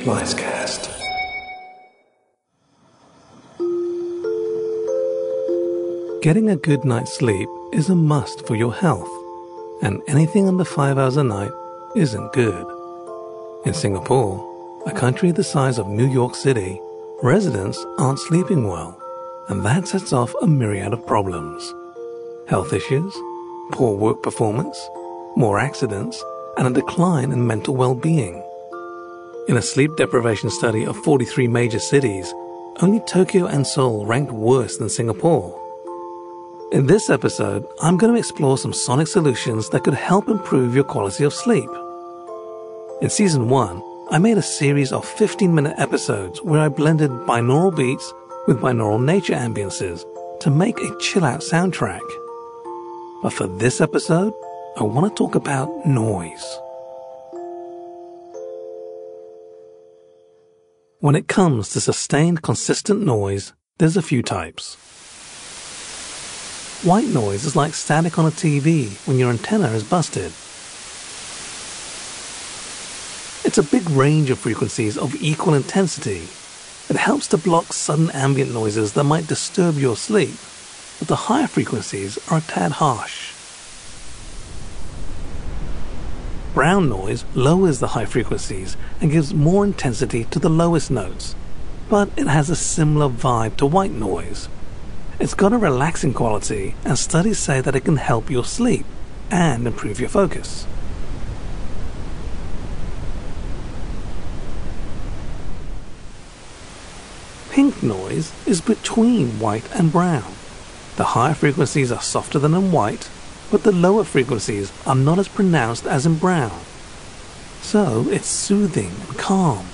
Splicecast. Getting a good night's sleep is a must for your health, and anything under five hours a night isn't good. In Singapore, a country the size of New York City, residents aren't sleeping well, and that sets off a myriad of problems. Health issues, poor work performance, more accidents, and a decline in mental well-being. In a sleep deprivation study of 43 major cities, only Tokyo and Seoul ranked worse than Singapore. In this episode, I'm going to explore some sonic solutions that could help improve your quality of sleep. In season 1, I made a series of 15 minute episodes where I blended binaural beats with binaural nature ambiances to make a chill out soundtrack. But for this episode, I want to talk about noise. When it comes to sustained consistent noise, there's a few types. White noise is like static on a TV when your antenna is busted. It's a big range of frequencies of equal intensity. It helps to block sudden ambient noises that might disturb your sleep, but the higher frequencies are a tad harsh. Brown noise lowers the high frequencies and gives more intensity to the lowest notes, but it has a similar vibe to white noise. It's got a relaxing quality, and studies say that it can help your sleep and improve your focus. Pink noise is between white and brown. The higher frequencies are softer than in white, but the lower frequencies are not as pronounced as in brown. So it's soothing and calm.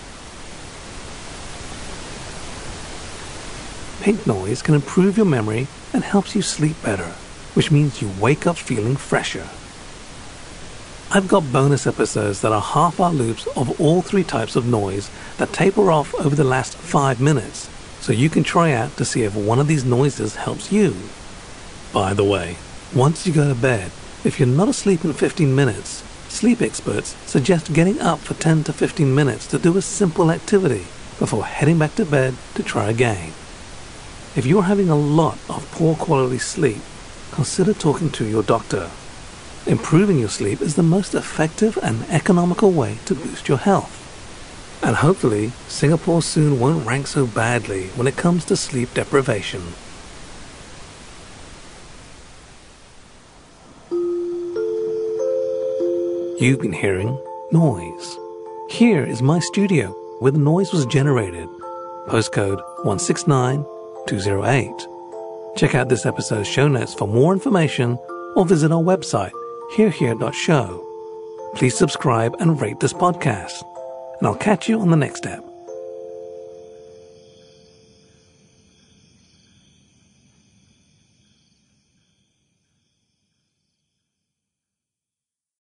Pink noise can improve your memory and helps you sleep better, which means you wake up feeling fresher. I've got bonus episodes that are half hour loops of all three types of noise that taper off over the last five minutes, so you can try out to see if one of these noises helps you. By the way, once you go to bed, if you're not asleep in 15 minutes, sleep experts suggest getting up for 10 to 15 minutes to do a simple activity before heading back to bed to try again. If you're having a lot of poor quality sleep, consider talking to your doctor. Improving your sleep is the most effective and economical way to boost your health. And hopefully, Singapore soon won't rank so badly when it comes to sleep deprivation. You've been hearing noise. Here is my studio where the noise was generated. Postcode 169 208. Check out this episode's show notes for more information or visit our website, herehere.show. Please subscribe and rate this podcast, and I'll catch you on the next step.